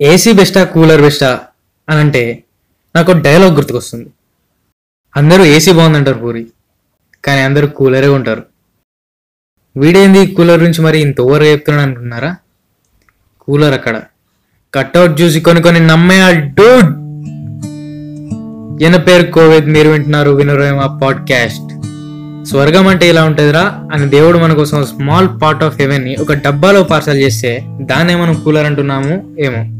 AC బెస్టా cooler బెస్టా అని అంటే నాకు డైలాగ్ గుర్తుకొస్తుంది. అందరూ ఏసీ బాగుందంటారు పూరి కానీ అందరూ కూలరే ఉంటారు. వీడేంది కూలర్ నుంచి మరి ఇంత ఓవర్ చెప్తున్నాడు అనుకున్నారా కూలర్ అక్కడ. కట్అవుట్ చూసి కొన్ని కొన్ని నమ్మే డూడ్! ఈయన పేరు కోవిద్ మీరు వింటున్నారు వినరేమ పాడ్కాస్ట్ స్వర్గం అంటే ఇలా ఉంటుందిరా అని దేవుడు మన కోసం స్మాల్ పార్ట్ ఆఫ్ హెవెన్ని ఒక డబ్బాలో పార్సల్ చేస్తే దాన్నే మనం కూలర్ అంటున్నాము ఏమో.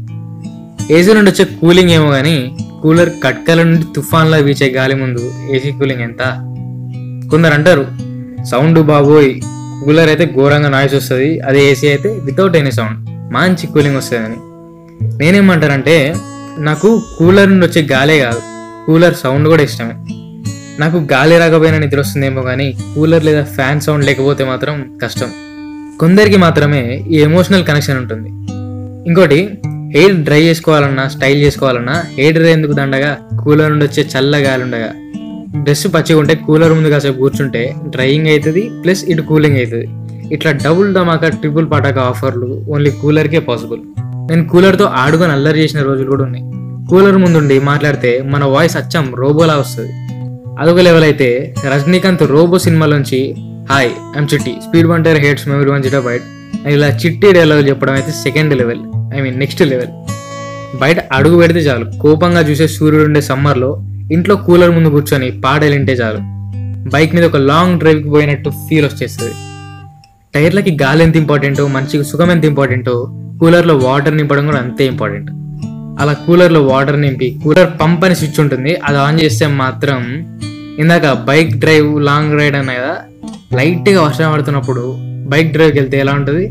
ఏసీ నుండి వచ్చే కూలింగ్ ఏమో కానీ కూలర్ కట్కల నుండి తుఫాన్లా వీచే గాలి ముందు ఏసీ కూలింగ్ ఎంత? కొందరు అంటారు సౌండ్ బాబోయ్ కూలర్ అయితే ఘోరంగా నాయిస్ వస్తుంది అదే ఏసీ అయితే వితౌట్ ఎనీ సౌండ్ మంచి కూలింగ్ వస్తుందని. నేనేమంటానంటే నాకు కూలర్ నుండి వచ్చే గాలే కాదు కూలర్ సౌండ్ కూడా ఇష్టమే. నాకు గాలి రాకపోయినా నిద్ర వస్తుందేమో కానీ కూలర్ లేదా ఫ్యాన్ సౌండ్ లేకపోతే మాత్రం కష్టం. కొందరికి మాత్రమే ఈ ఎమోషనల్ కనెక్షన్ ఉంటుంది. ఇంకోటి హెయిర్ డ్రై చేసుకోవాలన్నా స్టైల్ చేసుకోవాలన్నా హెయిర్ డ్రై ఎందుకు దండగా? కూలర్ నుండి వచ్చే చల్ల గాలి ఉండగా. డ్రెస్ పచ్చిగా ఉంటే కూలర్ ముందు కాసేపు కూర్చుంటే డ్రైయింగ్ అవుతుంది ప్లస్ ఇటు కూలింగ్ అవుతుంది ఇట్లా డబుల్ ధమాకా ట్రిపుల్ పటాకా ఆఫర్లు ఓన్లీ కూలర్కే పాసిబుల్. నేను కూలర్తో ఆడుకొని అల్లరి చేసిన రోజులు కూడా ఉన్నాయి. కూలర్ ముందుండి మాట్లాడితే మన వాయిస్ అచ్చం రోబోలా వస్తుంది. అదొక లెవెల్ అయితే Rajinikanth Robo సినిమాలోంచి hi I'm Chitti speed one tera hertz memory one zettabyte ఇలా చిట్టి డైలాగ్ చెప్పడం అయితే second level I mean next level బయట అడుగు పెడితే చాలు. కోపంగా చూసే సూర్యుడు ఉండే సమ్మర్లో ఇంట్లో కూలర్ ముందు కూర్చొని పాటలు చాలు. బైక్ మీద ఒక లాంగ్ డ్రైవ్కి పోయినట్టు ఫీల్ వచ్చేస్తుంది. టైర్లకి గాలి ఎంత ఇంపార్టెంటో మనిషికి సుఖం ఎంత ఇంపార్టెంటో కూలర్లో వాటర్ నింపడం కూడా అంతే ఇంపార్టెంట్ అలా కూలర్లో వాటర్ నింపి కూలర్ పంప్ అని స్విచ్ ఉంటుంది. అది ఆన్ చేస్తే మాత్రం ఇందాక బైక్ డ్రైవ్ లాంగ్ రైడ్ అన్నా కదా లైట్గా వర్షం పడుతున్నప్పుడు బైక్ డ్రైవ్కి వెళ్తే ఎలా ఉంటుంది?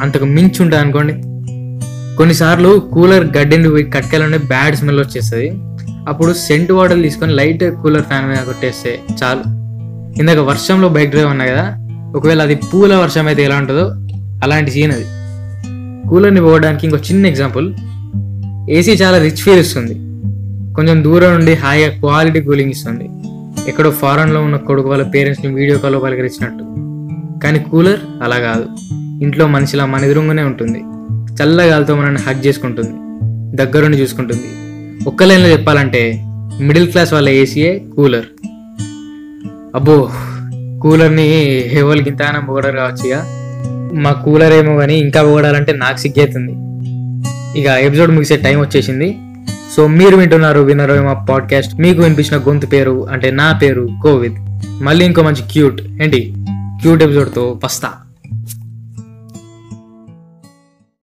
అంతకు మించి ఉంటుంది అనుకోండి. కొన్నిసార్లు కూలర్ గడ్డిని పోయి బ్యాడ్ స్మెల్ వచ్చేస్తుంది. అప్పుడు సెంట్ వాటర్ తీసుకొని లైట్ కూలర్ ఫ్యాన్ మీద కొట్టేస్తే చాలు. ఇందాక వర్షంలో బైక్ డ్రైవ్ అన్నా కదా ఒకవేళ అది పూల వర్షం అయితే ఎలా ఉంటుందో అలాంటి సీన్ అది. కూలర్ని పోవడానికి ఇంకో చిన్న ఎగ్జాంపుల్ ఏసీ చాలా రిచ్ ఫీల్ ఇస్తుంది. కొంచెం దూరం నుండి హాయిగా క్వాలిటీ కూలింగ్ ఇస్తుంది. ఎక్కడో ఫారెన్లో ఉన్న కొడుకు వాళ్ళ పేరెంట్స్ని వీడియో కాల్లో పలకరించినట్టు కానీ కూలర్ అలా కాదు. ఇంట్లో మనిషిలా మన ఎదురుగానే ఉంటుంది. చల్లగాలితో మనల్ని హక్ చేసుకుంటుంది దగ్గరుండి చూసుకుంటుంది. ఒక్క లైన్లో చెప్పాలంటే మిడిల్ క్లాస్ వాళ్ళ ఏసీయే కూలర్ అబ్బో కూలర్ని ఎవరికి అయినా పొగడరు కావచ్చు ఇక. మా కూలర్ ఏమో కానీ ఇంకా పొగడాలంటే నాకు సిగ్గేతుంది. ఇక ఎపిసోడ్ ముగిసే టైం వచ్చేసింది. సో మీరు వింటున్నారు వినరు మా పాడ్కాస్ట్ మీకు వినిపించిన గొంతు పేరు అంటే నా పేరు కోవిద్. మళ్ళీ ఇంకో మంచి క్యూట్ ఏంటి? క్యూట్ ఎపిసోడ్తో వస్తా.